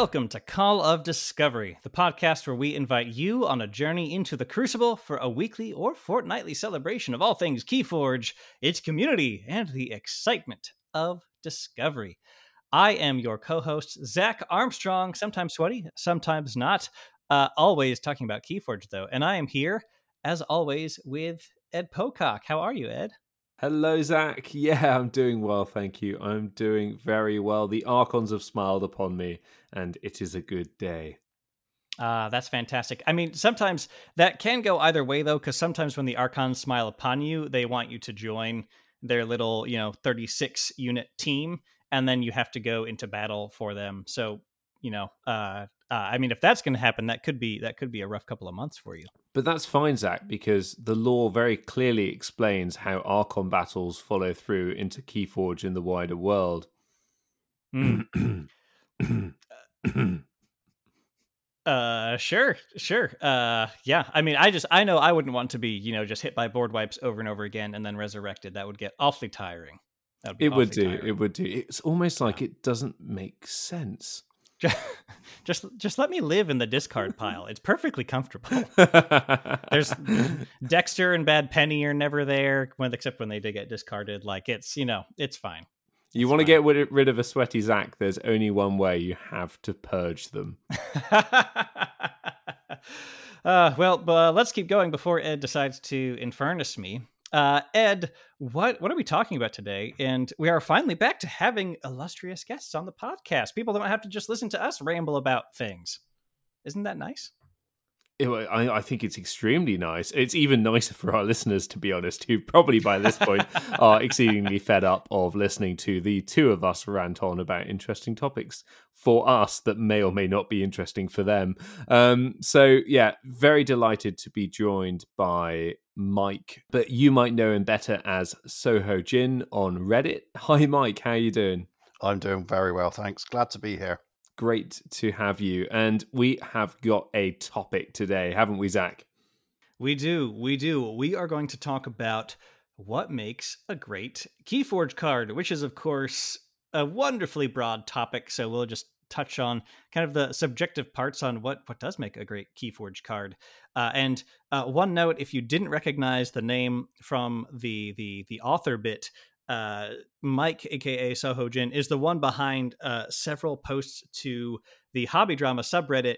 Welcome to Call of Discovery, the podcast where we invite you on a journey into the Crucible for a weekly or fortnightly celebration of all things Keyforge, its community, and the excitement of discovery. I am your co host, Zach Armstrong, sometimes sweaty, sometimes not, uh, always talking about Keyforge, though. And I am here, as always, with Ed Pocock. How are you, Ed? Hello, Zach. Yeah, I'm doing well, thank you. I'm doing very well. The Archons have smiled upon me, and it is a good day. Ah, uh, that's fantastic. I mean, sometimes that can go either way, though, because sometimes when the Archons smile upon you, they want you to join their little, you know, 36 unit team, and then you have to go into battle for them. So, you know, uh, uh, I mean, if that's going to happen, that could be that could be a rough couple of months for you. But that's fine, Zach, because the lore very clearly explains how Archon battles follow through into Keyforge in the wider world. Mm. uh, sure, sure. Uh, yeah. I mean, I just I know I wouldn't want to be you know just hit by board wipes over and over again and then resurrected. That would get awfully tiring. Would it would do. Tiring. It would do. It's almost like it doesn't make sense. just just let me live in the discard pile. It's perfectly comfortable. There's Dextre and Bad Penny are never there, except when they did get discarded. Like it's you know it's fine. You want to get rid of a sweaty Zach? There's only one way. You have to purge them. uh, well, uh, let's keep going before Ed decides to infernus me. Uh, Ed, what what are we talking about today? And we are finally back to having illustrious guests on the podcast. People don't have to just listen to us ramble about things. Isn't that nice? I, I, think it's extremely nice. It's even nicer for our listeners, to be honest, who probably by this point are exceedingly fed up of listening to the two of us rant on about interesting topics for us that may or may not be interesting for them. Um, so, yeah, very delighted to be joined by Mike, but you might know him better as Soho Jin on Reddit. Hi, Mike. How you doing? I'm doing very well, thanks. Glad to be here. Great to have you. And we have got a topic today, haven't we, Zach? We do. We do. We are going to talk about what makes a great Keyforge card, which is, of course, a wonderfully broad topic. So we'll just touch on kind of the subjective parts on what what does make a great Keyforge card. Uh, and uh, one note: if you didn't recognize the name from the the the author bit, uh, Mike, aka Soho Jin, is the one behind uh, several posts to the hobby drama subreddit,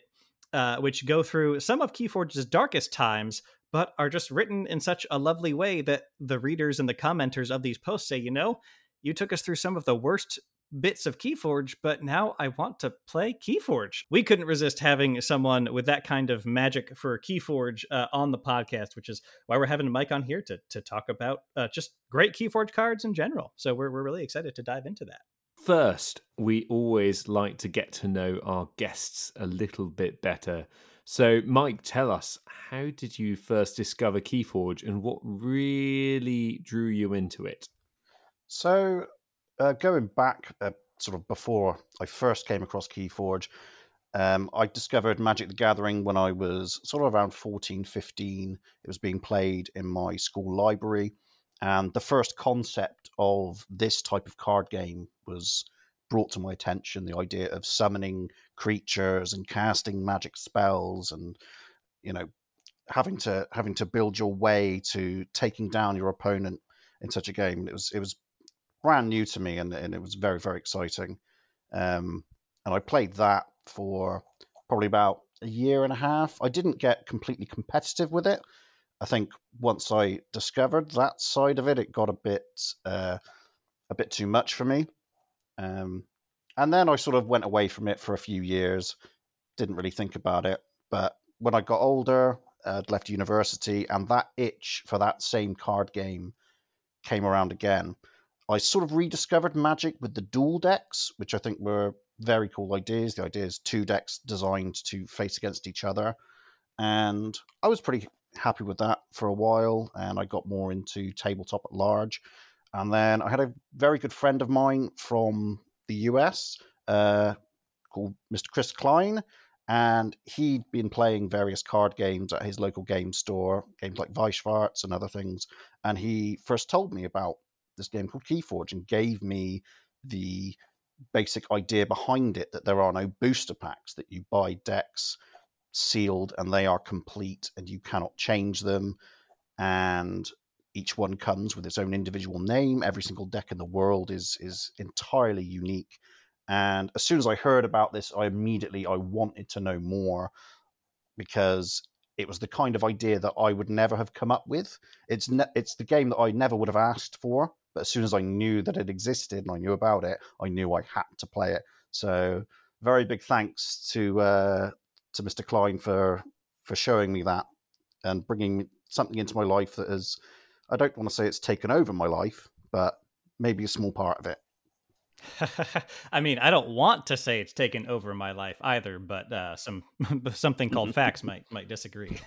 uh, which go through some of Keyforge's darkest times, but are just written in such a lovely way that the readers and the commenters of these posts say, you know, you took us through some of the worst bits of Keyforge, but now I want to play Keyforge. We couldn't resist having someone with that kind of magic for Keyforge uh, on the podcast, which is why we're having Mike on here to to talk about uh, just great Keyforge cards in general. So we're we're really excited to dive into that. First, we always like to get to know our guests a little bit better. So, Mike, tell us, how did you first discover Keyforge and what really drew you into it? So, uh, going back uh, sort of before I first came across Keyforge, um, I discovered Magic the Gathering when I was sort of around 14, 15. It was being played in my school library. And the first concept of this type of card game was brought to my attention the idea of summoning creatures and casting magic spells and, you know, having to having to build your way to taking down your opponent in such a game. It was it was brand new to me, and, and it was very very exciting. Um, and I played that for probably about a year and a half. I didn't get completely competitive with it, I think once I discovered that side of it, it got a bit uh, a bit too much for me. Um, and then I sort of went away from it for a few years, didn't really think about it. But when I got older, I'd left university, and that itch for that same card game came around again. I sort of rediscovered Magic with the dual decks, which I think were very cool ideas. The idea is two decks designed to face against each other. And I was pretty happy with that for a while. And I got more into tabletop at large. And then I had a very good friend of mine from the US uh, called Mr. Chris Klein. And he'd been playing various card games at his local game store, games like Weisschwarz and other things. And he first told me about this game called Keyforge and gave me the basic idea behind it that there are no booster packs, that you buy decks sealed and they are complete and you cannot change them. And each one comes with its own individual name. Every single deck in the world is is entirely unique. And as soon as I heard about this, I immediately I wanted to know more because it was the kind of idea that I would never have come up with. It's ne- it's the game that I never would have asked for, but as soon as I knew that it existed and I knew about it, I knew I had to play it. So very big thanks to uh, to Mr. Klein for for showing me that and bringing something into my life that has I don't want to say it's taken over my life, but maybe a small part of it. I mean, I don't want to say it's taken over my life either, but uh, some something called facts might might disagree.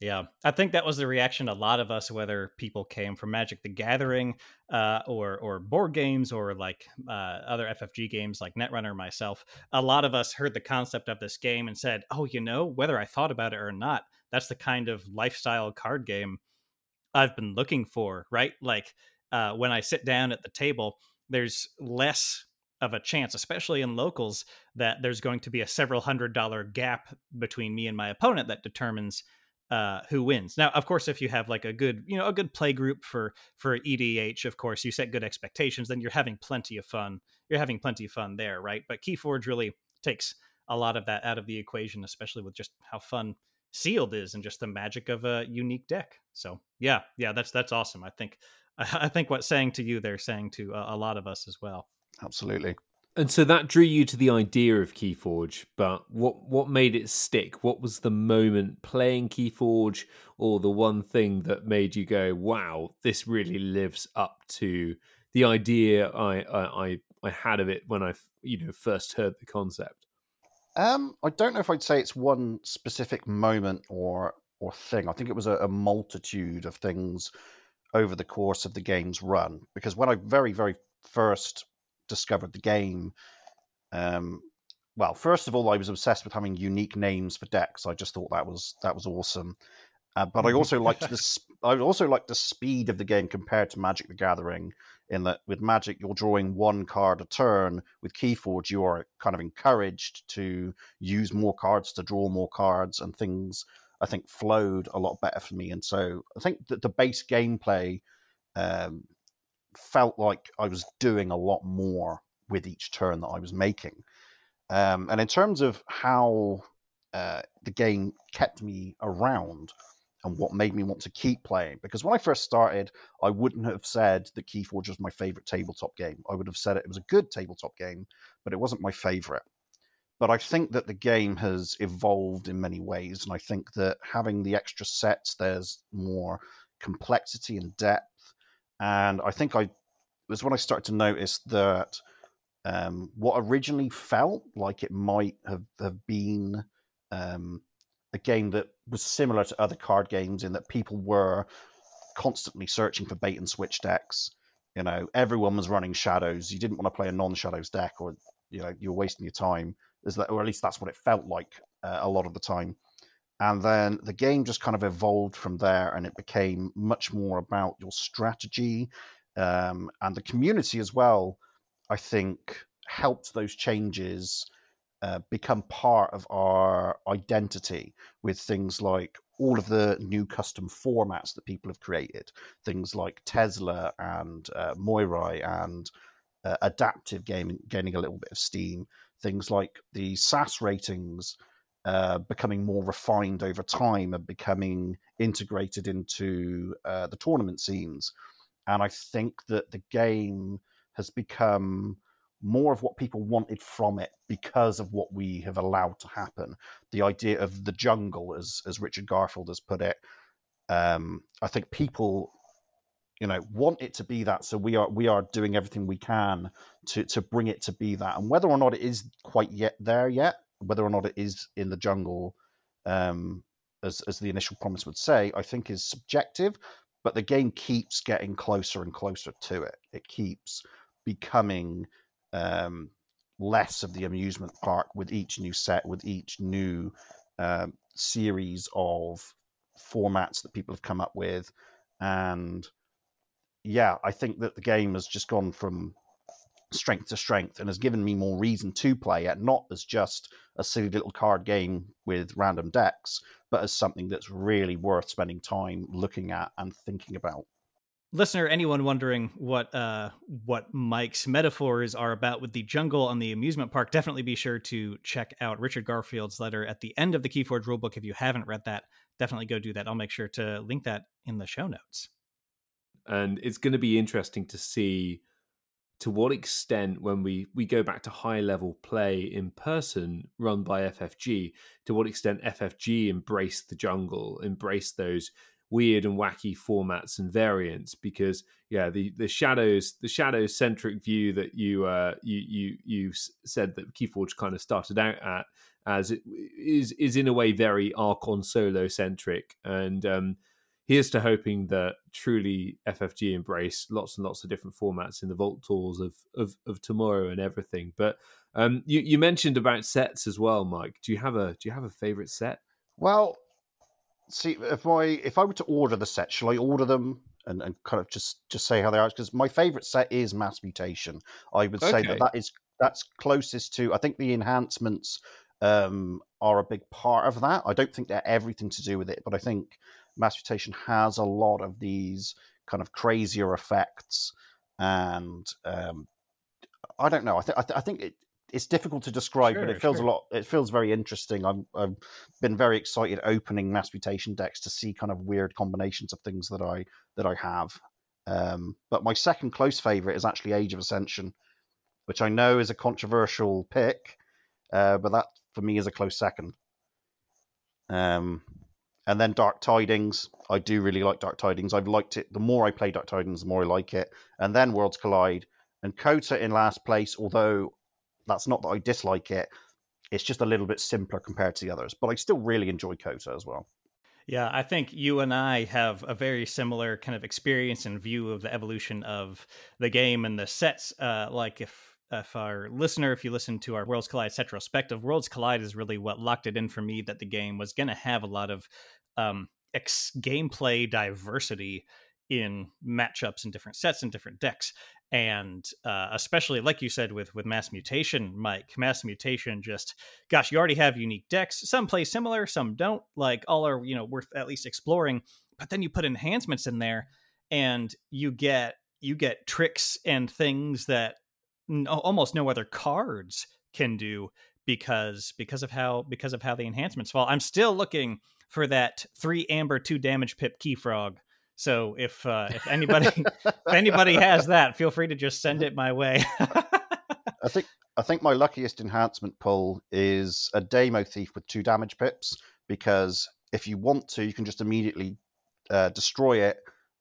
Yeah, I think that was the reaction a lot of us, whether people came from Magic the Gathering uh, or or board games or like uh, other FFG games like Netrunner. Myself, a lot of us heard the concept of this game and said, "Oh, you know, whether I thought about it or not, that's the kind of lifestyle card game I've been looking for." Right, like uh, when I sit down at the table, there's less of a chance, especially in locals, that there's going to be a several hundred dollar gap between me and my opponent that determines uh, who wins. Now, of course, if you have like a good, you know, a good play group for for EDH, of course, you set good expectations, then you're having plenty of fun. You're having plenty of fun there, right? But Keyforge really takes a lot of that out of the equation, especially with just how fun sealed is and just the magic of a unique deck. So yeah, yeah, that's that's awesome. I think I think what saying to you, they're saying to a, a lot of us as well. Absolutely. And so that drew you to the idea of Keyforge, but what what made it stick? What was the moment playing Keyforge, or the one thing that made you go, "Wow, this really lives up to the idea I I I had of it when I you know first heard the concept"? Um, I don't know if I'd say it's one specific moment or or thing. I think it was a, a multitude of things over the course of the game's run. Because when I very, very first discovered the game, um, well, first of all, I was obsessed with having unique names for decks. I just thought that was that was awesome. Uh, but I mm-hmm. also liked the I also liked the speed of the game compared to Magic: The Gathering. In that, with Magic, you're drawing one card a turn. With Keyforge, you are kind of encouraged to use more cards to draw more cards, and things I think flowed a lot better for me. And so I think that the base gameplay um, felt like I was doing a lot more with each turn that I was making. Um, and in terms of how uh, the game kept me around and what made me want to keep playing, because when I first started, I wouldn't have said that Keyforge was my favorite tabletop game. I would have said it was a good tabletop game, but it wasn't my favorite. But I think that the game has evolved in many ways, and I think that having the extra sets, there's more complexity and depth. And I think I was when I started to notice that um, what originally felt like it might have, have been um, a game that was similar to other card games in that people were constantly searching for bait and switch decks. You know, everyone was running shadows. You didn't want to play a non-shadows deck, or you know, you're wasting your time is that, or at least that's what it felt like uh, a lot of the time. And then the game just kind of evolved from there, and it became much more about your strategy um, and the community as well. I think helped those changes uh, become part of our identity with things like all of the new custom formats that people have created, things like Tesla and uh, Moirai and uh, adaptive gaming gaining a little bit of steam things like the SAS ratings uh, becoming more refined over time and becoming integrated into uh, the tournament scenes. And I think that the game has become more of what people wanted from it because of what we have allowed to happen. The idea of the jungle, as as Richard Garfield has put it, um, I think people, you know, want it to be that. So we are we are doing everything we can to to bring it to be that. And whether or not it is quite yet there yet, whether or not it is in the jungle, um, as as the initial promise would say, I think is subjective. But the game keeps getting closer and closer to it. It keeps becoming um, less of the amusement park with each new set, with each new um, series of formats that people have come up with. And yeah, I think that the game has just gone from strength to strength and has given me more reason to play it, not as just a silly little card game with random decks, but as something that's really worth spending time looking at and thinking about. Listener anyone wondering what uh what mike's metaphors are about with the jungle on the amusement park definitely be sure to check out richard garfield's letter at the end of the keyforge rulebook if you haven't read that. Definitely go do that. I'll make sure to link that in the show notes. And it's going to be interesting to see to what extent when we we go back to high level play in person run by ffg to what extent ffg embraced the jungle embraced those weird and wacky formats and variants because yeah the the shadows the shadows centric view that you uh you you you said that keyforge kind of started out at as it is is in a way very archon solo centric and um here's to hoping that truly ffg embrace lots and lots of different formats in the vault tours of of, of tomorrow and everything but um you you mentioned about sets as well mike do you have a do you have a favorite set well see if I if I were to order the set, shall I order them and, and kind of just just say how they are? Because my favorite set is Mass Mutation. I would say that that is that's closest to. I think the enhancements um, are a big part of that. I don't think they're everything to do with it, but I think Mass Mutation has a lot of these kind of crazier effects, and um, I don't know. I think I, th- I think it, it's difficult to describe, sure, but it feels sure. a lot. It feels very interesting. I'm, I've been very excited opening mass mutation decks to see kind of weird combinations of things that I that I have. Um, but my second close favorite is actually Age of Ascension, which I know is a controversial pick, uh, but that for me is a close second. Um, and then Dark Tidings. I do really like Dark Tidings. I've liked it. The more I play Dark Tidings, the more I like it. And then Worlds Collide and CotA in last place, although that's not that I dislike it. It's just a little bit simpler compared to the others, but I still really enjoy CotA as well. Yeah, I think you and I have a very similar kind of experience and view of the evolution of the game and the sets. Uh, like if if our listener, if you listen to our Worlds Collide retrospective, Worlds Collide is really what locked it in for me that the game was going to have a lot of um, ex- gameplay diversity in matchups and different sets and different decks. And uh, especially like you said with with mass mutation mike mass mutation just gosh you already have unique decks. Some play similar some don't. Like all are you know worth at least exploring. But then you put enhancements in there and you get you get tricks and things that no, almost no other cards can do because because of how because of how the enhancements fall. I'm still looking for that three amber two damage pip key frog so if uh, if anybody if anybody has that, feel free to just send it my way. I think I think my luckiest enhancement pull is a Demo Thief with two damage pips because if you want to, you can just immediately uh, destroy it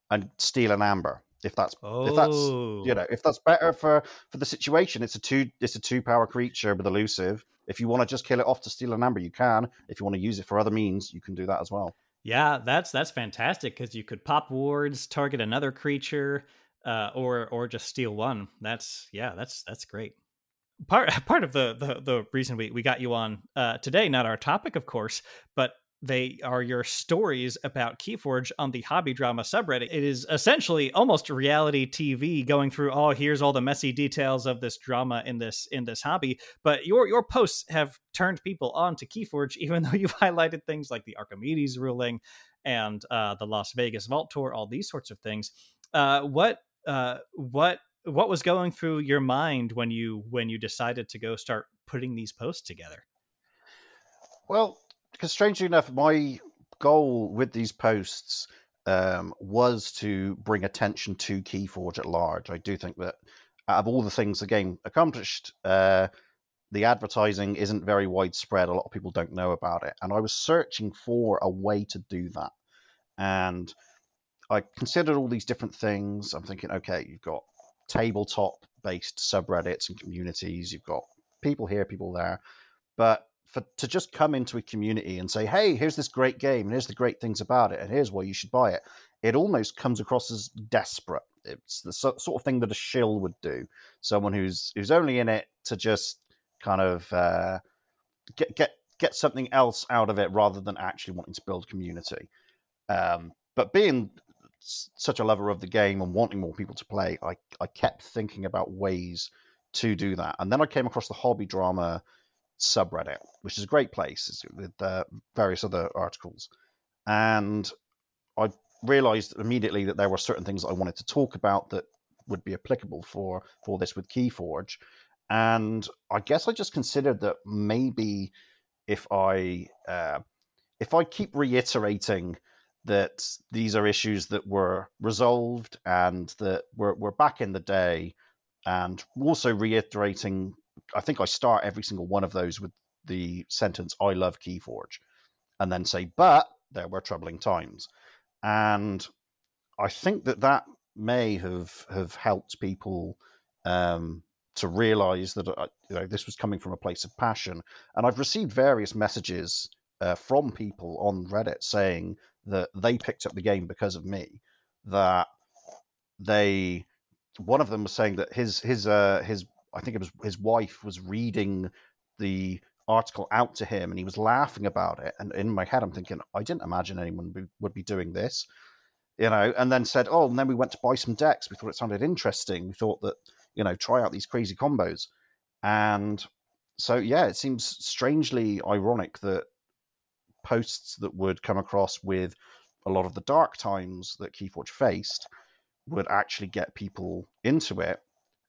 and steal an amber. If that's oh. if that's you know if that's better for for the situation, it's a two it's a two power creature with elusive. If you want to just kill it off to steal an amber, you can. If you want to use it for other means, you can do that as well. Yeah, that's that's fantastic because you could pop wards, target another creature, uh, or or just steal one. That's yeah, that's that's great. Part part of the the, the reason we, we got you on uh, today, not our topic, of course, but they are your stories about Keyforge on the hobby drama subreddit. It is essentially almost reality TV going through oh here's all the messy details of this drama in this in this hobby. But your your posts have turned people on to Keyforge, even though you've highlighted things like the Archimedes ruling and uh, the Las Vegas Vault Tour, all these sorts of things. Uh, what uh, what what was going through your mind when you when you decided to go start putting these posts together? Well, because strangely enough, my goal with these posts um, was to bring attention to Keyforge at large. I do think that out of all the things the game accomplished, uh, the advertising isn't very widespread. A lot of people don't know about it. And I was searching for a way to do that. And I considered all these different things. I'm thinking, okay, you've got tabletop based subreddits and communities, you've got people here, people there. But for to just come into a community and say, "Hey, here's this great game, and here's the great things about it, and here's why you should buy it," it almost comes across as desperate. It's the so, sort of thing that a shill would do. Someone who's who's only in it to just kind of uh, get get get something else out of it rather than actually wanting to build community. Um, but being such a lover of the game and wanting more people to play, I I kept thinking about ways to do that, and then I came across the hobby drama subreddit, which is a great place with uh, various other articles. And I realized immediately that there were certain things I wanted to talk about that would be applicable for for this with Keyforge. And I guess I just considered that maybe if I uh, if I keep reiterating that these are issues that were resolved and that were, were back in the day, and also reiterating I think I start every single one of those with the sentence "I love Keyforge," and then say, "But there were troubling times," and I think that that may have have helped people um, to realize that uh, you know this was coming from a place of passion. And I've received various messages uh, from people on Reddit saying that they picked up the game because of me. That they, one of them was saying that his his uh, his I think it was his wife was reading the article out to him and he was laughing about it. And in my head, I'm thinking, I didn't imagine anyone would be doing this, you know. And then said, oh, and then we went to buy some decks. We thought it sounded interesting. We thought that, you know, try out these crazy combos. And so, yeah, it seems strangely ironic that posts that would come across with a lot of the dark times that Keyforge faced would actually get people into it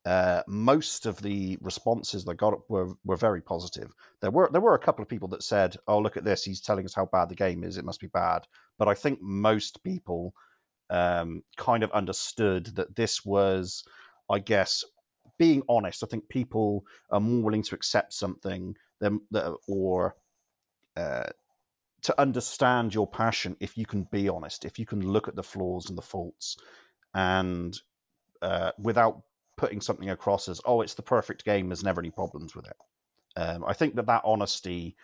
uh, most of the responses that got were were very positive. There were there were a couple of people that said, "Oh, look at this! He's telling us how bad the game is. It must be bad." But I think most people um, kind of understood that this was, I guess, being honest. I think people are more willing to accept something than or uh, to understand your passion if you can be honest, if you can look at the flaws and the faults, and uh, without putting something across as oh it's the perfect game there's never any problems with it. Um, i think that that honesty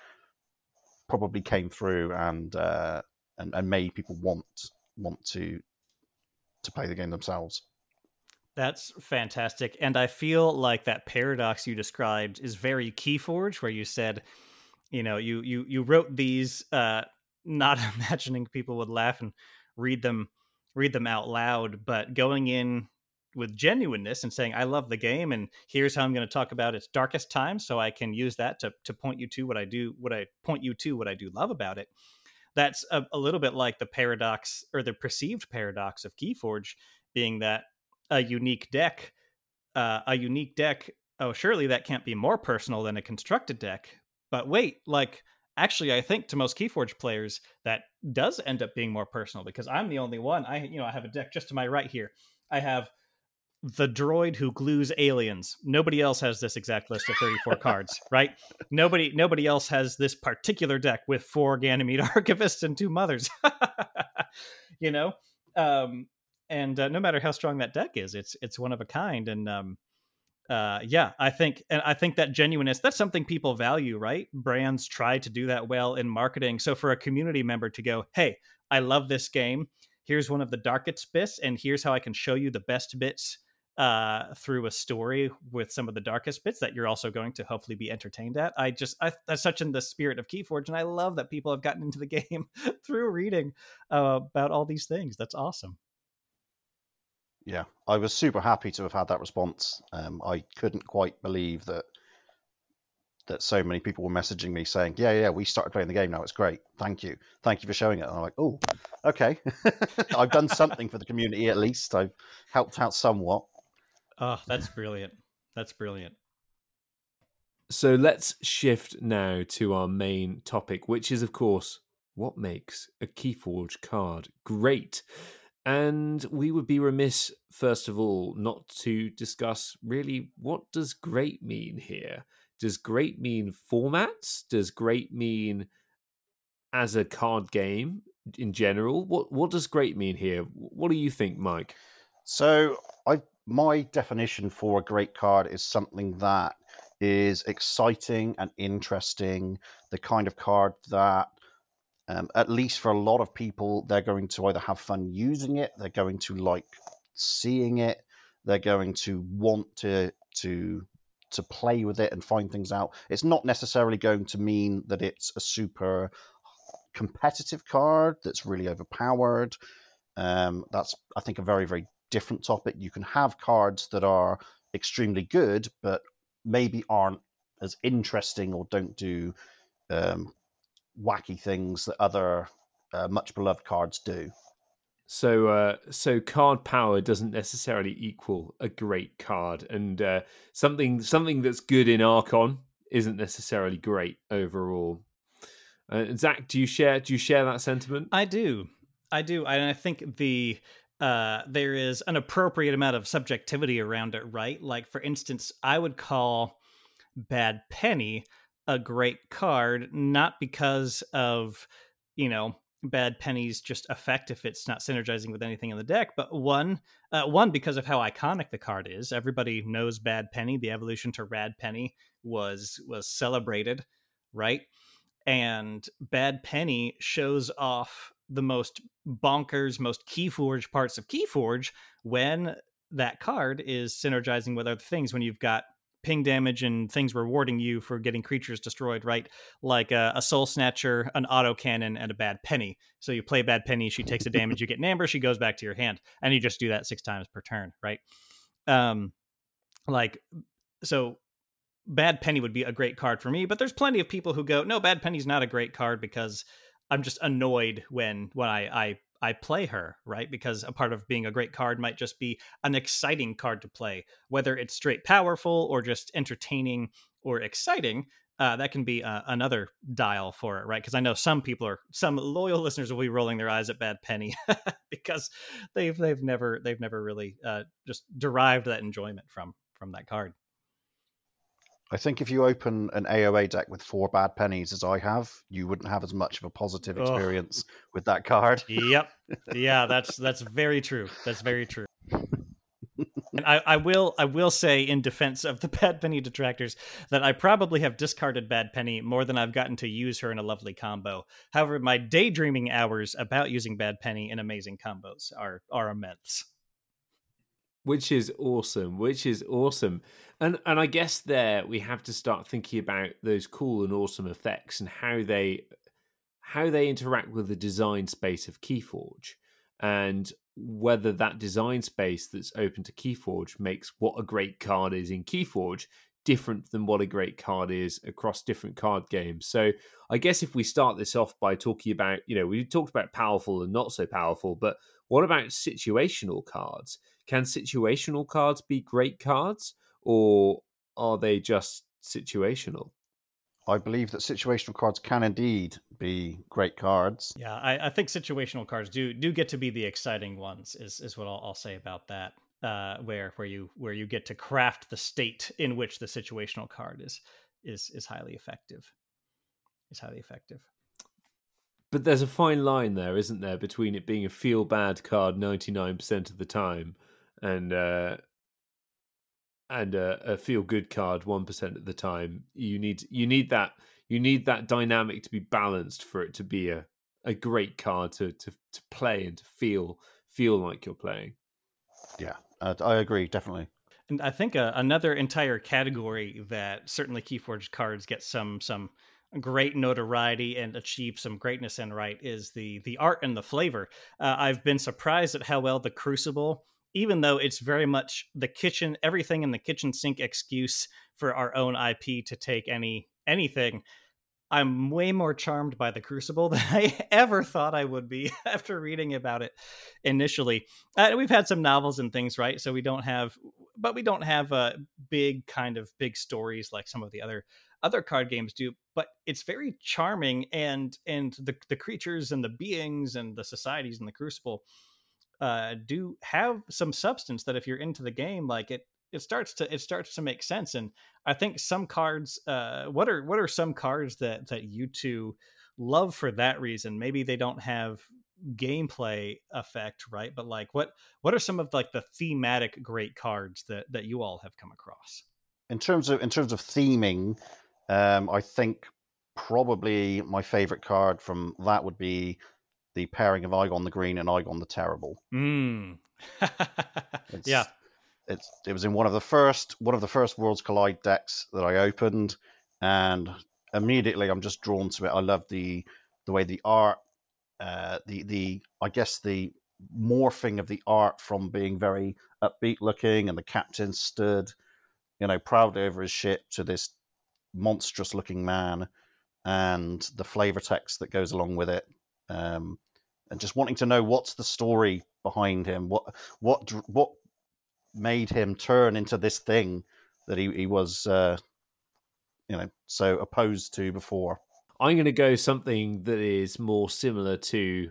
probably came through and uh, and, and made people want want to to play the game themselves. That's fantastic and i feel like that paradox you described is very keyforge where you said you know you you you wrote these uh not imagining people would laugh and read them read them out loud but going in with genuineness and saying I love the game and here's how I'm going to talk about its darkest times so I can use that to to point you to what I do what I point you to what I do love about it. That's a, a little bit like the paradox or the perceived paradox of Keyforge being that a unique deck uh, a unique deck oh surely that can't be more personal than a constructed deck. But wait, like actually i think to most keyforge players that does end up being more personal because i'm the only one i you know i have a deck just to my right here i have the droid who glues aliens. Nobody else has this exact list of 34 cards, right? Nobody nobody else has this particular deck with four Ganymede archivists and two mothers. you know? Um and uh, no matter how strong that deck is, it's it's one of a kind and um uh yeah, I think and I think that genuineness that's something people value, right? Brands try to do that well in marketing. So for a community member to go, "Hey, I love this game. Here's one of the darkest bits and here's how I can show you the best bits uh, through a story with some of the darkest bits that you're also going to hopefully be entertained at. I just I, that's such in the spirit of Keyforge, and I love that people have gotten into the game through reading uh, about all these things. That's awesome. Yeah, I was super happy to have had that response. Um, I couldn't quite believe that that so many people were messaging me saying, "Yeah, yeah, we started playing the game now. It's great. Thank you, thank you for showing it." And I'm like, "Oh, okay. I've done something for the community at least. I've helped out somewhat." Oh, that's brilliant. That's brilliant. So let's shift now to our main topic, which is, of course, what makes a Keyforge card great. And we would be remiss, first of all, not to discuss really what does great mean here. Does great mean formats? Does great mean as a card game in general? What what does great mean here? What do you think, Mike? So, I my definition for a great card is something that is exciting and interesting, the kind of card that um, at least for a lot of people, they're going to either have fun using it, they're going to like seeing it, they're going to want to to to play with it and find things out. It's not necessarily going to mean that it's a super competitive card that's really overpowered. Um, that's I think a very very different topic. You can have cards that are extremely good, but maybe aren't as interesting or don't do um, wacky things that other uh, much beloved cards do. So, uh, so card power doesn't necessarily equal a great card, and uh, something something that's good in Archon isn't necessarily great overall. Uh, Zach, do you share do you share that sentiment? I do, I do, and I think the uh, there is an appropriate amount of subjectivity around it, right? Like, for instance, I would call Bad Penny a great card, not because of, you know, Bad Penny's just effect if it's not synergizing with anything in the deck, but one, uh, one because of how iconic the card is. Everybody knows Bad Penny. The evolution to Rad Penny was was celebrated, right? And Bad Penny shows off the most bonkers, most Keyforge parts of Keyforge when that card is synergizing with other things. When you've got ping damage and things rewarding you for getting creatures destroyed, right? Like a, a soul snatcher, an auto cannon, and a bad penny. So you play bad penny, she takes a damage, you get an amber, she goes back to your hand, and you just do that six times per turn, right? Um, like so. Bad Penny would be a great card for me, but there's plenty of people who go, no, Bad Penny's not a great card because I'm just annoyed when when I, I I play her, right? Because a part of being a great card might just be an exciting card to play, whether it's straight powerful or just entertaining or exciting. Uh, that can be uh, another dial for it, right? Because I know some people are, some loyal listeners will be rolling their eyes at Bad Penny because they've they've never they've never really uh, just derived that enjoyment from from that card. I think if you open an AOA deck with four bad pennies, as I have, you wouldn't have as much of a positive experience oh. with that card. yep. Yeah, that's that's very true. That's very true. I, I, will I will say in defense of the Bad Penny detractors that I probably have discarded Bad Penny more than I've gotten to use her in a lovely combo. However, my daydreaming hours about using Bad Penny in amazing combos are are immense which is awesome which is awesome. And and i guess there we have to start thinking about those cool and awesome effects and how they how they interact with the design space of keyforge and whether that design space that's open to keyforge makes what a great card is in keyforge different than what a great card is across different card games. So i guess if we start this off by talking about you know we talked about powerful and not so powerful but what about situational cards can situational cards be great cards, or are they just situational? I believe that situational cards can indeed be great cards. Yeah, I, I, think situational cards do do get to be the exciting ones. Is is what I'll, I'll say about that. Uh, where where you where you get to craft the state in which the situational card is is is highly effective. Is highly effective. But there's a fine line there, isn't there, between it being a feel bad card ninety nine percent of the time and uh, and a, a feel good card one percent of the time. You need you need that you need that dynamic to be balanced for it to be a, a great card to, to to play and to feel feel like you're playing. Yeah, uh, I agree definitely. And I think uh, another entire category that certainly Keyforge cards get some some great notoriety and achieve some greatness in right is the the art and the flavor. Uh, I've been surprised at how well the Crucible even though it's very much the kitchen, everything in the kitchen sink excuse for our own IP to take any anything. I'm way more charmed by the Crucible than I ever thought I would be after reading about it initially. Uh, we've had some novels and things, right? So we don't have but we don't have a big kind of big stories like some of the other other card games do but it's very charming and and the the creatures and the beings and the societies in the crucible uh do have some substance that if you're into the game like it it starts to it starts to make sense and i think some cards uh what are what are some cards that that you two love for that reason? Maybe they don't have gameplay effect right? But like what what are some of like the thematic great cards that that you all have come across? In terms of in terms of theming um i think probably my favorite card from that would be the pairing of Igon the Green and Igon the Terrible. Mm. yeah, it's it was in one of the first one of the first Worlds Collide decks that I opened, and immediately I'm just drawn to it. I love the the way the art, uh, the the I guess the morphing of the art from being very upbeat looking, and the captain stood, you know, proud over his ship to this monstrous looking man, and the flavor text that goes along with it. Um, and just wanting to know what's the story behind him, what what what made him turn into this thing that he, he was, uh, you know, so opposed to before. I'm going to go something that is more similar to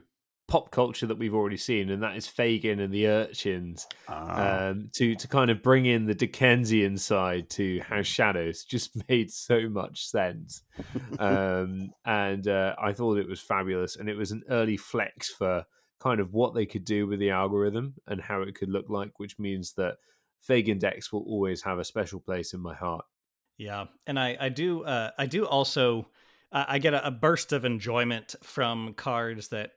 pop culture that we've already seen, and that is Fagin and the Urchins. Ah. Um, to to kind of bring in the Dickensian side to House Shadows just made so much sense, um, and uh, I thought it was fabulous, and it was an early flex for kind of what they could do with the algorithm and how it could look like, which means that Fagin decks will always have a special place in my heart. Yeah, and I I do uh, I do also I get a, burst of enjoyment from cards that.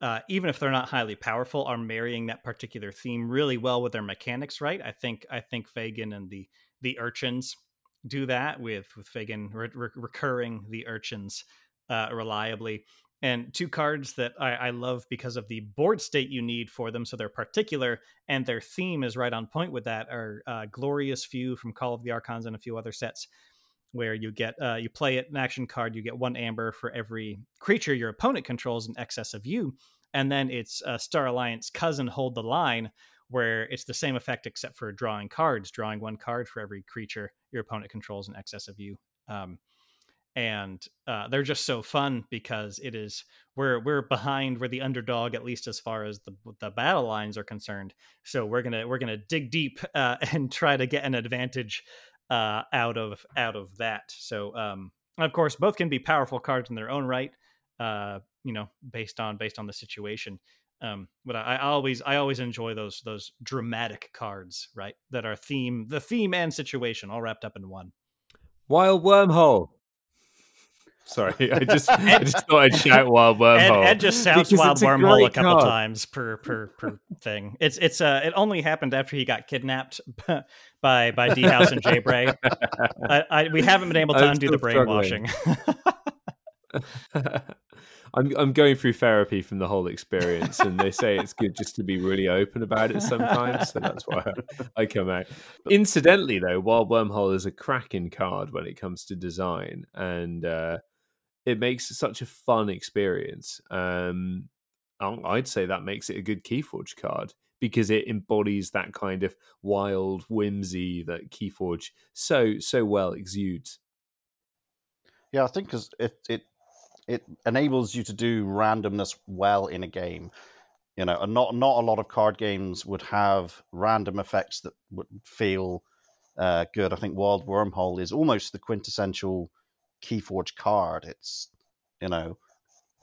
Uh, even if they're not highly powerful, are marrying that particular theme really well with their mechanics. Right? I think I think Fagin and the the urchins do that with with Fagin re- re- recurring the urchins uh, reliably and two cards that I, I, love because of the board state you need for them. So they're particular and their theme is right on point with that. Are uh, Glorious Few from Call of the Archons and a few other sets where you get uh, you play it an action card. You get one amber for every creature your opponent controls in excess of you, and then it's uh, Star Alliance cousin Hold the Line. Where it's the same effect except for drawing cards, drawing one card for every creature your opponent controls in excess of you. Um, and uh, they're just so fun because it is we're we're behind we're the underdog at least as far as the the battle lines are concerned so we're gonna we're gonna dig deep uh, and try to get an advantage uh, out of out of that. So um, of course both can be powerful cards in their own right uh, you know based on based on the situation. Um, but I, I always I always enjoy those those dramatic cards right that are theme the theme and situation all wrapped up in one. Wild wormhole Sorry, I just I just thought I'd shout wild wormhole. Ed, Ed just shouts wild wormhole a, a couple card. times per per per thing. It's it's uh it only happened after he got kidnapped by by D House and Jay Bray. I, I, we haven't been able to I'm undo the brainwashing. I'm I'm going through therapy from the whole experience, and they say it's good just to be really open about it sometimes. So that's why I, I come out. Incidentally, though, Wild Wormhole is a cracking card when it comes to design, and uh, it makes such a fun experience. Um, I'd say that makes it a good Keyforge card because it embodies that kind of wild whimsy that Keyforge so so well exudes. Yeah, I think because it it it enables you to do randomness well in a game. You know, and not not a lot of card games would have random effects that would feel uh, good. I think Wild Wormhole is almost the quintessential Keyforge card. It's you know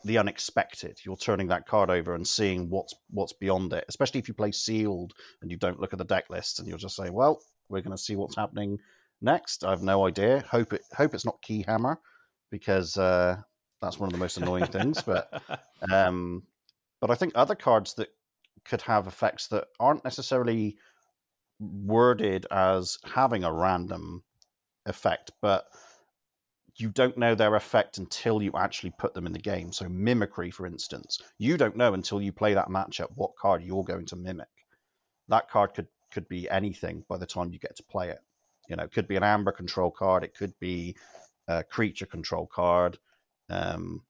the unexpected. You're turning that card over and seeing what's what's beyond it. Especially if you play sealed and you don't look at the deck list and you'll just say, "Well, we're going to see what's happening next." I have no idea. Hope it hope it's not Keyhammer because uh, that's one of the most annoying things. But um, but I think other cards that could have effects that aren't necessarily worded as having a random effect, but you don't know their effect until you actually put them in the game. So mimicry, for instance, you don't know until you play that matchup what card you're going to mimic. That card could could be anything by the time you get to play it. You know, it could be an amber control card, it could be a creature control card, um,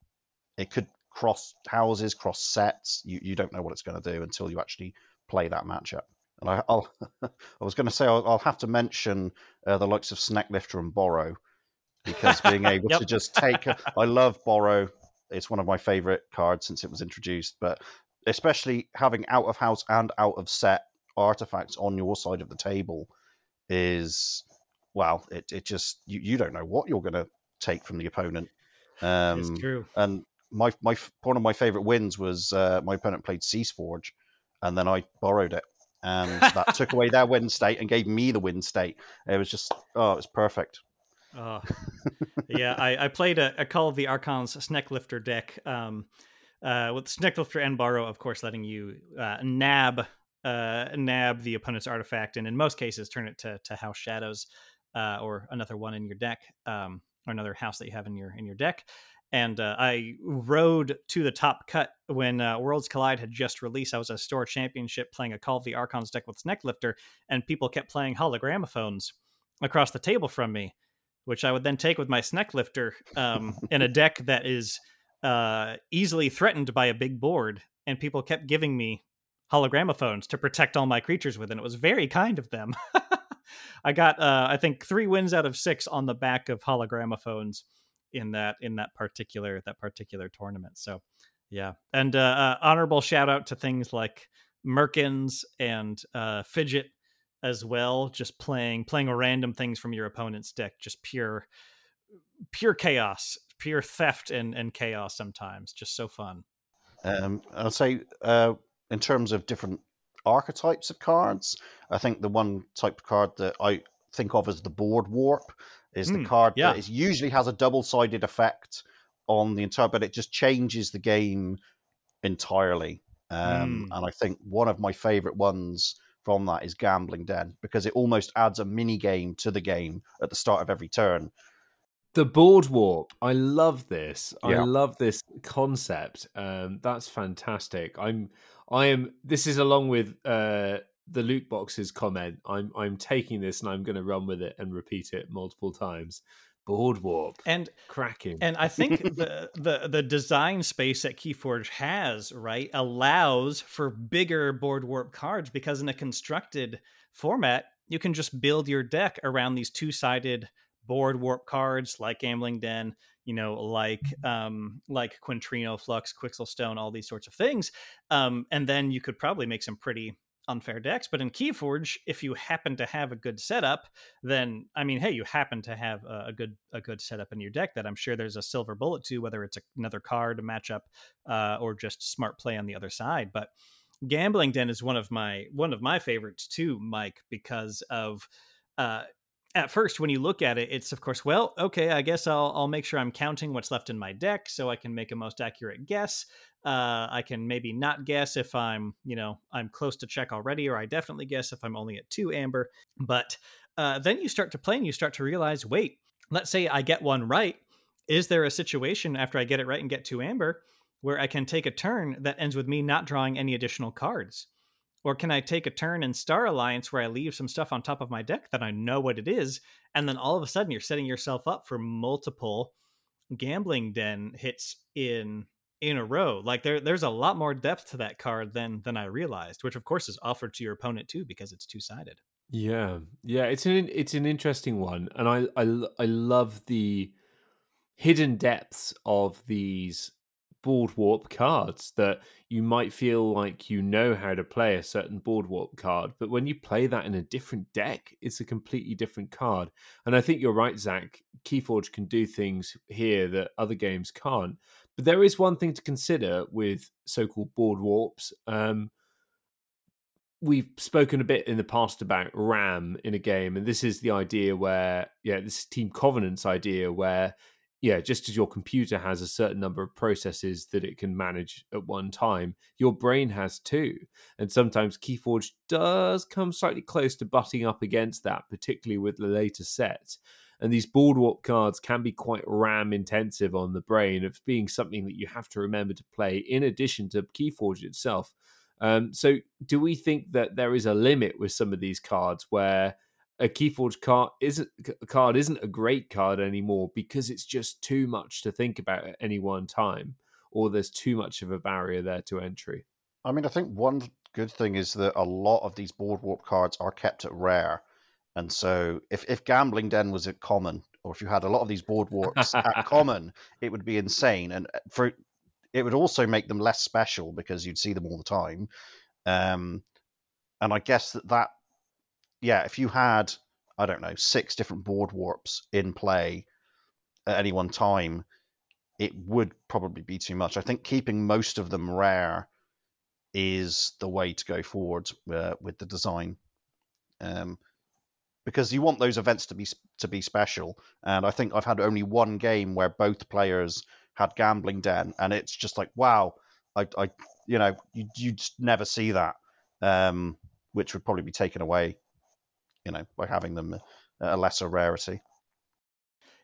it could cross houses, cross sets. You you don't know what it's going to do until you actually play that matchup. And I, will I was going to say I'll, I'll, have to mention uh, the likes of Sneklifter and Borrow because being able yep. to just take, I love Borrow. It's one of my favorite cards since it was introduced, but especially having out of house and out of set artifacts on your side of the table is well, it it just you, you don't know what you're going to take from the opponent. Um, it's true. And my my one of my favorite wins was uh, my opponent played Ceaseforge, and then I borrowed it, and that took away their win state and gave me the win state. It was just oh, it was perfect. Oh, yeah. I, I played a, a Call of the Archons Sneklifter deck um, uh, with Sneklifter and Borrow, of course, letting you uh, nab uh, nab the opponent's artifact, and in most cases, turn it to, to House Shadows uh, or another one in your deck, um, or another house that you have in your in your deck. And uh, I rode to the top cut when uh, Worlds Collide had just released. I was a store championship playing a Call of the Archons deck with Sneklifter, and people kept playing hologramophones across the table from me, which I would then take with my Sneklifter um, in a deck that is uh, easily threatened by a big board. And people kept giving me hologramophones to protect all my creatures with, and it was very kind of them. I got, uh, I think, three wins out of six on the back of hologramophones in that in that particular that particular tournament. So, yeah, and uh, uh, honorable shout out to things like Murkens and uh, Fidgit as well. Just playing playing random things from your opponent's deck, just pure pure chaos, pure theft and and chaos. Sometimes, just so fun. Um, I'll say uh, in terms of different archetypes of cards, I think the one type of card that I think of as the board warp is mm, the hmm, card yeah. that is usually has a double sided effect on the entire, but it just changes the game entirely. Um, mm. And I think one of my favorite ones from that is Gambling Den because it almost adds a mini game to the game at the start of every turn. The board warp. I love this. Yeah. I love this concept. Um, that's fantastic. I'm. I am. This is along with uh, the loot boxes comment. I'm. I'm taking this and I'm going to run with it and repeat it multiple times. Board warp and cracking. And I think the the the design space that Keyforge has right allows for bigger board warp cards because in a constructed format you can just build your deck around these two sided board warp cards like Gambling Den, you know, like um, like Quintrino, Flux, Quixxle Stone all these sorts of things. Um, and then you could probably make some pretty unfair decks. But in Keyforge, if you happen to have a good setup, then I mean, hey, you happen to have a, a good a good setup in your deck that I'm sure there's a silver bullet to, whether it's a, another card, a matchup, uh, or just smart play on the other side. But Gambling Den is one of my one of my favorites too, Mike, because of uh, at first when you look at it it's of course well okay i guess i'll i'll make sure i'm counting what's left in my deck so i can make a most accurate guess. Uh, i can maybe not guess if i'm you know i'm close to check already or i definitely guess if i'm only at two amber. But uh, then you start to play and you start to realize wait let's say i get one right. Is there a situation after i get it right and get two amber where i can take a turn that ends with me not drawing any additional cards or can I take a turn in Star Alliance where I leave some stuff on top of my deck that I know what it is, and then all of a sudden you're setting yourself up for multiple gambling den hits in in a row. Like there there's a lot more depth to that card than than I realized, which of course is offered to your opponent too because it's two sided. Yeah, yeah, it's an it's an interesting one, and I I I love the hidden depths of these board warp cards that you might feel like you know how to play a certain board warp card, but when you play that in a different deck, it's a completely different card. And I think you're right, Zach. Keyforge can do things here that other games can't. But there is one thing to consider with so-called board warps. Um, we've spoken a bit in the past about RAM in a game, and this is the idea where, yeah, this Team Covenant's idea where yeah, just as your computer has a certain number of processes that it can manage at one time, your brain has too. And sometimes Keyforge does come slightly close to butting up against that, particularly with the later sets. And these board warp cards can be quite RAM intensive on the brain of being something that you have to remember to play in addition to Keyforge itself. Um, so, do we think that there is a limit with some of these cards where a Keyforge card isn't card isn't a great card anymore because it's just too much to think about at any one time, or there's too much of a barrier there to entry. I mean, I think one good thing is that a lot of these board warp cards are kept at rare. And so if, if Gambling Den was at common, or if you had a lot of these board warps at common, it would be insane. And uh, for it would also make them less special because you'd see them all the time. Um, and I guess that that, yeah, if you had, I don't know, six different board warps in play at any one time, it would probably be too much. I think keeping most of them rare is the way to go forward uh, with the design. Um, because you want those events to be to be special. And I think I've had only one game where both players had gambling den, and it's just like wow, I, I you know you you just never see that, um, which would probably be taken away, you know, by having them a lesser rarity.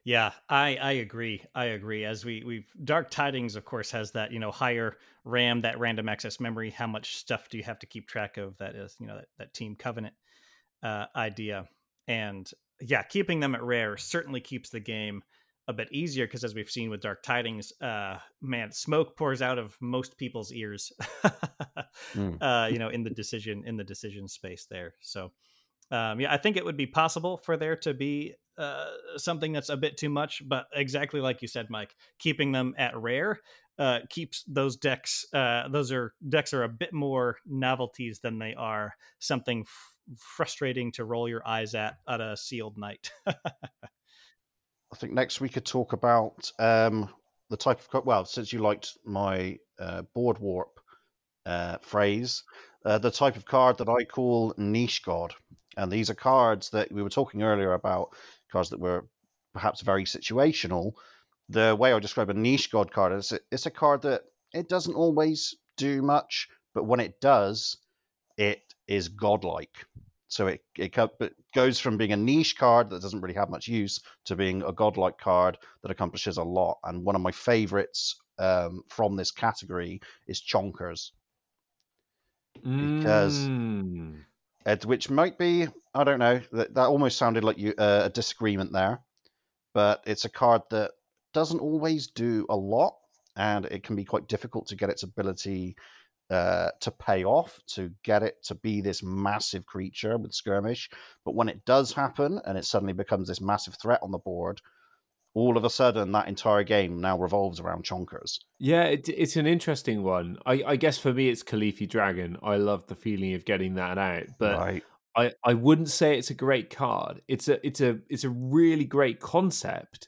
Yeah, I I agree. I agree. As we we've Dark Tidings, of course, has that you know higher RAM, that random access memory. How much stuff do you have to keep track of? That is you know that, that Team Covenant uh, idea, and yeah, keeping them at rare certainly keeps the game a bit easier because as we've seen with Dark Tidings, uh, man, smoke pours out of most people's ears. mm. uh, you know, in the decision in the decision space there. So um, yeah, I think it would be possible for there to be uh, something that's a bit too much, but exactly like you said, Mike, keeping them at rare uh, keeps those decks. Uh, those are decks are a bit more novelties than they are something f- frustrating to roll your eyes at at a sealed night. I think next we could talk about um, the type of well, since you liked my uh, board warp uh, phrase, uh, the type of card that I call niche god. And these are cards that we were talking earlier about, cards that were perhaps very situational. The way I describe a niche god card is it's a card that it doesn't always do much, but when it does, it is godlike. So it, it goes from being a niche card that doesn't really have much use to being a godlike card that accomplishes a lot. And one of my favorites um, from this category is Chonkers. Because mm which might be I don't know that that almost sounded like you uh, a disagreement there, but it's a card that doesn't always do a lot, and it can be quite difficult to get its ability uh, to pay off to get it to be this massive creature with skirmish. But when it does happen, and it suddenly becomes this massive threat on the board, all of a sudden that entire game now revolves around chonkers. Yeah, it, it's an interesting one. I, I, guess for me, it's Khalifi Dragon. I love the feeling of getting that out, but right. I, I wouldn't say it's a great card. It's a it's a it's a really great concept,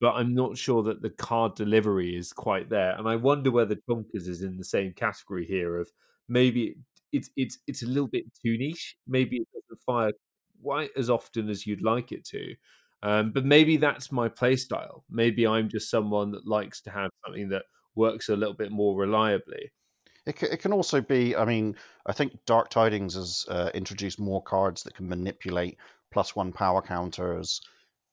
but I'm not sure that the card delivery is quite there. And I wonder whether chonkers is in the same category here of maybe it's it's it's a little bit too niche. Maybe it doesn't fire quite as often as you'd like it to. Um, but maybe that's my play style. Maybe I'm just someone that likes to have something that works a little bit more reliably. It, it can also be, I mean, I think Dark Tidings has uh, introduced more cards that can manipulate plus one power counters.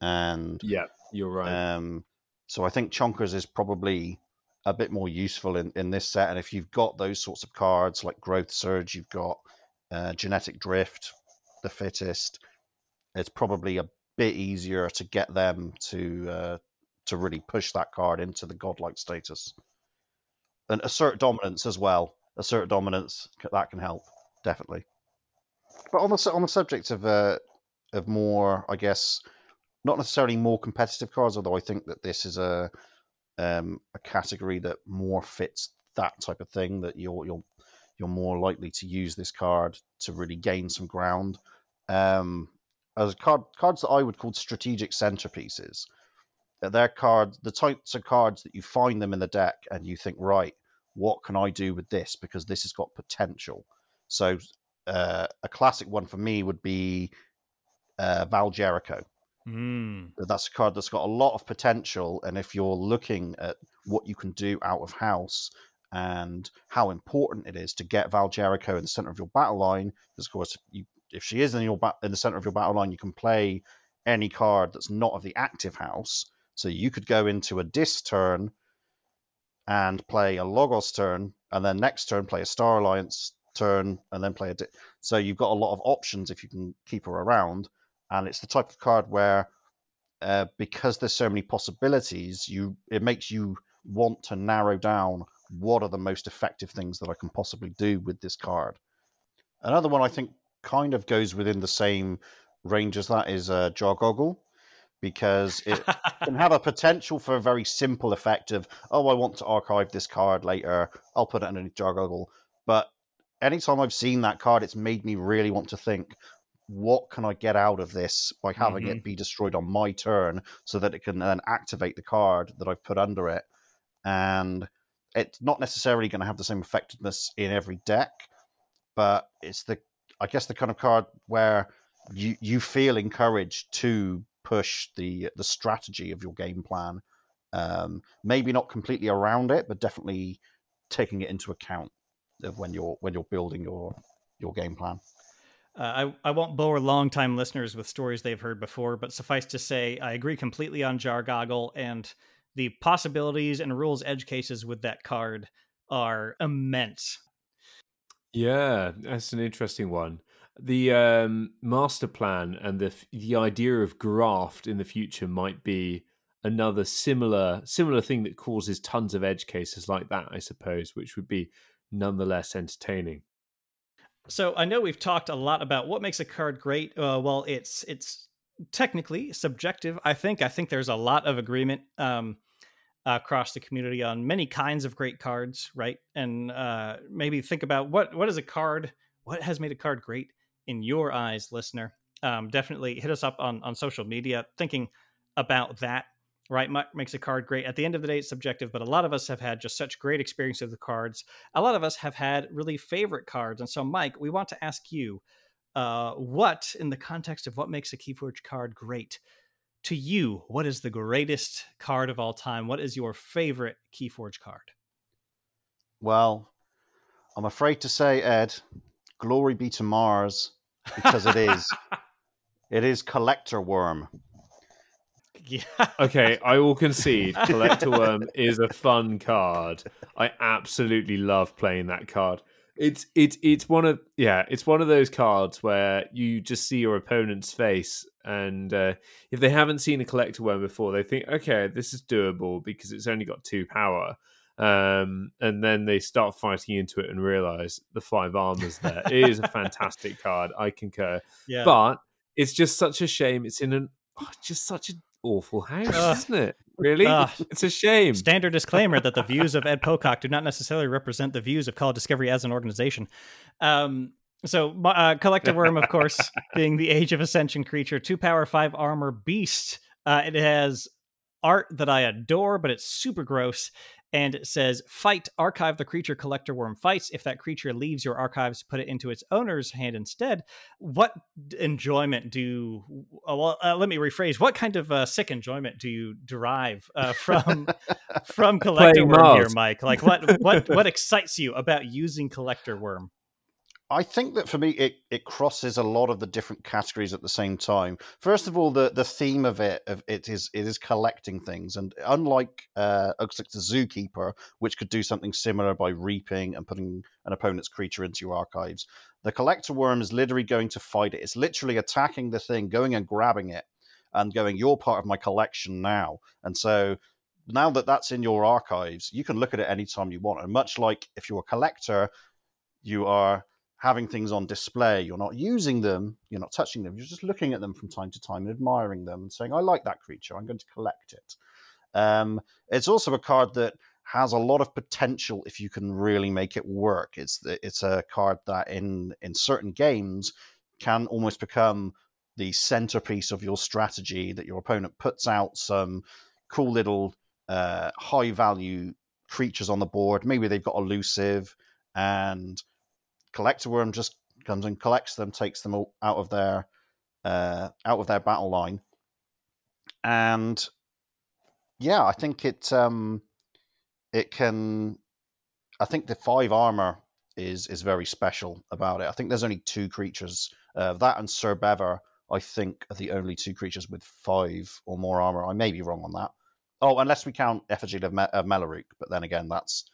And yeah, you're right. Um, so I think Chonkers is probably a bit more useful in, in this set. And if you've got those sorts of cards like Growth Surge, you've got uh, Genetic Drift, the fittest, it's probably a bit easier to get them to uh, to really push that card into the godlike status and assert dominance as well. Assert dominance that can help definitely. But on the on the subject of uh, of more, I guess, not necessarily more competitive cards, although I think that this is a um, a category that more fits that type of thing. That you're you're you're more likely to use this card to really gain some ground. Um, as card, cards that I would call strategic centerpieces. They're cards, the types of cards that you find them in the deck and you think, right, what can I do with this? Because this has got potential. So uh, a classic one for me would be uh, Val Jericho. Mm. That's a card that's got a lot of potential, and if you're looking at what you can do out of house and how important it is to get Val Jericho in the center of your battle line, because of course you if she is in your in the center of your battle line, you can play any card that's not of the active house. So you could go into a dis turn and play a Logos turn, and then next turn play a Star Alliance turn, and then play a. Di- so you've got a lot of options if you can keep her around, and it's the type of card where, uh, because there's so many possibilities, you it makes you want to narrow down what are the most effective things that I can possibly do with this card Another one I think kind of goes within the same range as that is uh, Jargoggle, because it can have a potential for a very simple effect of, oh, I want to archive this card later, I'll put it underneath Jargoggle. But anytime I've seen that card, it's made me really want to think, what can I get out of this by having Mhm. it be destroyed on my turn so that it can then activate the card that I've put under it? And it's not necessarily going to have the same effectiveness in every deck, but it's the, I guess, the kind of card where you you feel encouraged to push the the strategy of your game plan. Um, maybe not completely around it, but definitely taking it into account of when you're when you're building your your game plan. Uh, I, I won't bore longtime listeners with stories they've heard before, but suffice to say, I agree completely on Jargoggle, and the possibilities and rules edge cases with that card are immense. Yeah, that's an interesting one. The um, master plan and the the idea of graft in the future might be another similar similar thing that causes tons of edge cases like that, I suppose, which would be nonetheless entertaining. So I know we've talked a lot about what makes a card great. Uh, well, it's it's technically subjective. I think. I think there's a lot of agreement um, across the community on many kinds of great cards, right? And uh, maybe think about what what is a card. What has made a card great in your eyes, listener? Um, definitely hit us up on on social media, thinking about that. Right, what makes a card great. At the end of the day, it's subjective, but a lot of us have had just such great experience with the cards a lot of us have had really favorite cards. And so, Mike, we want to ask you uh, what, in the context of what makes a Keyforge card great, to you, what is the greatest card of all time? What is your favorite Keyforge card? Well, I'm afraid to say, Ed, glory be to Mars, because it is. it is Collector Worm. yeah. Okay, I will concede Collector Worm is a fun card. I absolutely love playing that card. It's it's it's one of yeah, it's one of those cards where you just see your opponent's face, and uh, if they haven't seen a Collector Worm before, they think, okay, this is doable because it's only got two power. Um, and then they start fighting into it and realize the five armors there. It is a fantastic card. I concur. yeah. But it's just such a shame. It's in an oh, just such an awful house, isn't it? Really, Ugh. it's a shame. Standard disclaimer that the views of Ed Pocock do not necessarily represent the views of Call of Discovery as an organization. Um, so, uh, Collector Worm, of course, being the Age of Ascension creature, two power, five armor beast. Uh, it has art that I adore, but it's super gross. And it says, fight, archive the creature collector worm fights. If that creature leaves your archives, put it into its owner's hand instead. What enjoyment do, uh, well, uh, let me rephrase, what kind of uh, sick enjoyment do you derive uh, from from collector Playing worm here, Mike? Like what, what, what excites you about using collector worm? I think that for me, it, it crosses a lot of the different categories at the same time. First of all, the, the theme of it of it is it is collecting things, and unlike uh, the zookeeper, which could do something similar by reaping and putting an opponent's creature into your archives, the collector worm is literally going to fight it. It's literally attacking the thing, going and grabbing it, and going, "You're part of my collection now." And so now that that's in your archives, you can look at it anytime you want. And much like if you're a collector, you are having things on display. You're not using them, you're not touching them, you're just looking at them from time to time and admiring them and saying, I like that creature, I'm going to collect it. Um, it's also a card that has a lot of potential if you can really make it work. It's it's a card that in in certain games can almost become the centerpiece of your strategy that your opponent puts out some cool little uh, high value creatures on the board. Maybe they've got elusive and collector worm just comes and collects them, takes them out of their uh, out of their battle line, and yeah, I think it um, it can. I think the five armor is is very special about it. I think there's only two creatures uh, that and Sir Bever. I think are the only two creatures with five or more armor. I may be wrong on that. Oh, unless we count Effigy of, Me- of Melaruk, but then again, that's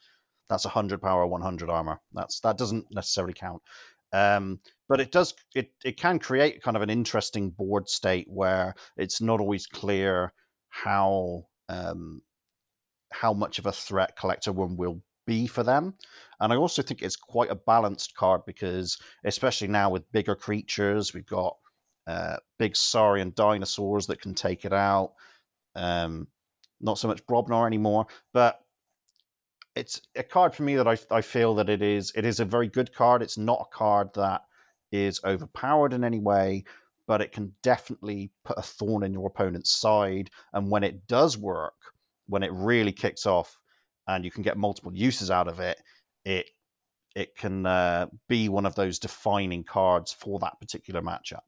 that's 100 power, 100 armor. That's that doesn't necessarily count. Um, but it does it it can create kind of an interesting board state where it's not always clear how um, how much of a threat collector one will be for them. And I also think it's quite a balanced card because, especially now with bigger creatures, we've got uh, big saurian dinosaurs that can take it out. Um, not so much Brobnar anymore, but it's a card for me that I, I feel that it is it is a very good card. It's not a card that is overpowered in any way, but it can definitely put a thorn in your opponent's side. And when it does work, when it really kicks off, and you can get multiple uses out of it, it it can uh, be one of those defining cards for that particular matchup.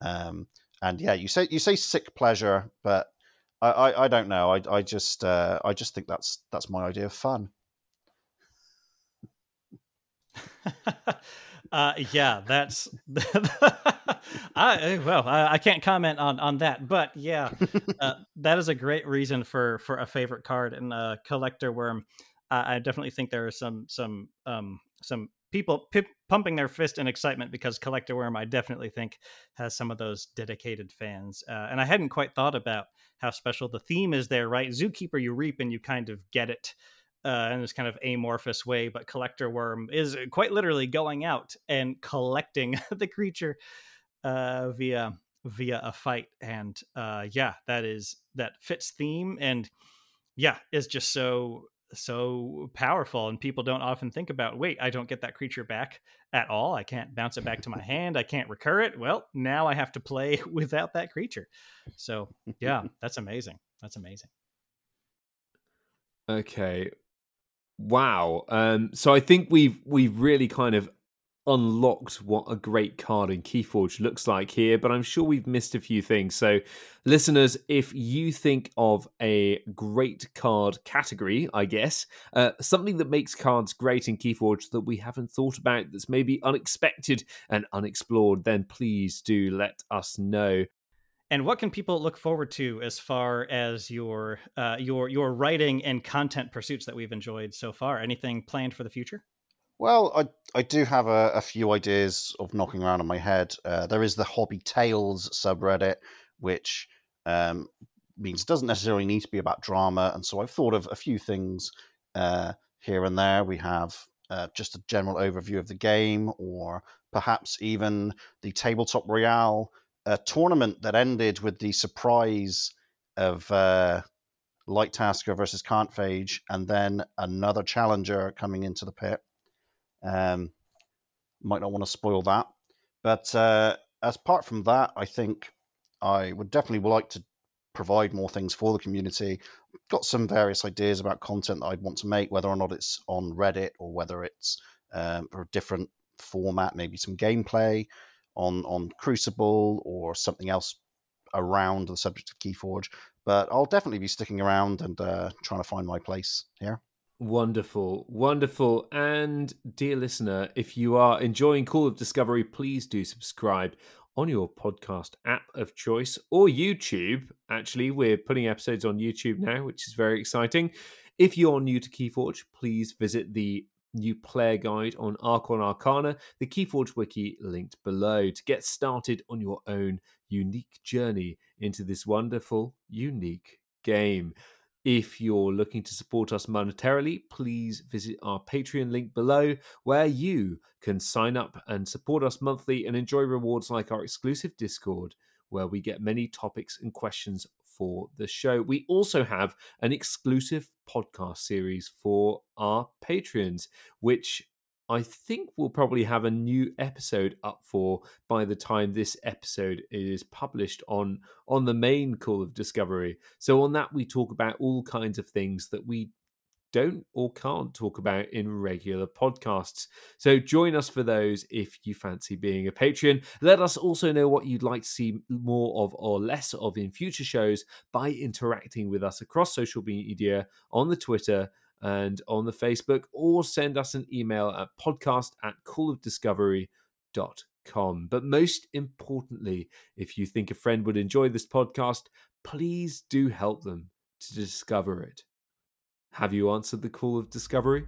Um, and yeah, you say you say sick pleasure, but I, I, I don't know. I, I just uh, I just think that's that's my idea of fun. uh, yeah, that's. I well, I, I, can't comment on on that, but yeah, uh, that is a great reason for for a favorite card and uh, collector worm. I definitely think there are some some um, some people p- pumping their fist in excitement because collector worm. I definitely think has some of those dedicated fans, uh, and I hadn't quite thought about how special the theme is there. Right, zookeeper, you reap and you kind of get it uh, in this kind of amorphous way, but Collector Worm is quite literally going out and collecting the creature uh, via via a fight, and uh, yeah, that is that fits theme, and yeah, is just so so powerful. And people don't often think about wait i don't get that creature back at all? I can't bounce it back to my hand? I can't recur it? Well now i have to play without that creature. So yeah that's amazing. That's amazing. Okay Wow. Um, so I think we've we've really kind of unlocked what a great card in Keyforge looks like here, but I'm sure we've missed a few things. So, listeners, if you think of a great card category, I guess, uh, something that makes cards great in Keyforge that we haven't thought about, that's maybe unexpected and unexplored, then please do let us know. And what can people look forward to as far as your uh, your your writing and content pursuits that we've enjoyed so far? Anything planned for the future? Well, I I do have a, a few ideas of knocking around in my head. Uh, there is the Hobby Tales subreddit, which um, means it doesn't necessarily need to be about drama, and so I've thought of a few things uh, here and there. We have uh, just a general overview of the game, or perhaps even the tabletop royale a tournament that ended with the surprise of uh, Light Tasker versus Can't Phage, and then another challenger coming into the pit. Um, might not want to spoil that, but uh, as apart from that, I think I would definitely like to provide more things for the community. Got some various ideas about content that I'd want to make, whether or not it's on Reddit or whether it's um, a different format, maybe some gameplay on on Crucible or something else around the subject of Keyforge. But I'll definitely be sticking around and uh, trying to find my place here. Wonderful, wonderful. And dear listener, if you are enjoying Call of Discovery, please do subscribe on your podcast app of choice or YouTube. Actually, we're putting episodes on YouTube now, which is very exciting. If you're new to Keyforge, please visit the new player guide on Archon Arcana, the Keyforge wiki linked below to get started on your own unique journey into this wonderful, unique game. If you're looking to support us monetarily, please visit our Patreon link below, where you can sign up and support us monthly and enjoy rewards like our exclusive Discord, where we get many topics and questions for the show. We also have an exclusive podcast series for our patrons, which I think we'll probably have a new episode up for by the time this episode is published on on the main call of discovery. So on that we talk about all kinds of things that we don't or can't talk about in regular podcasts. So join us for those if you fancy being a patron. Let us also know what you'd like to see more of or less of in future shows by interacting with us across social media on the Twitter and on the Facebook, or send us an email at podcast at callofdiscovery.com. But most importantly, if you think a friend would enjoy this podcast, please do help them to discover it. Have you answered the call of discovery?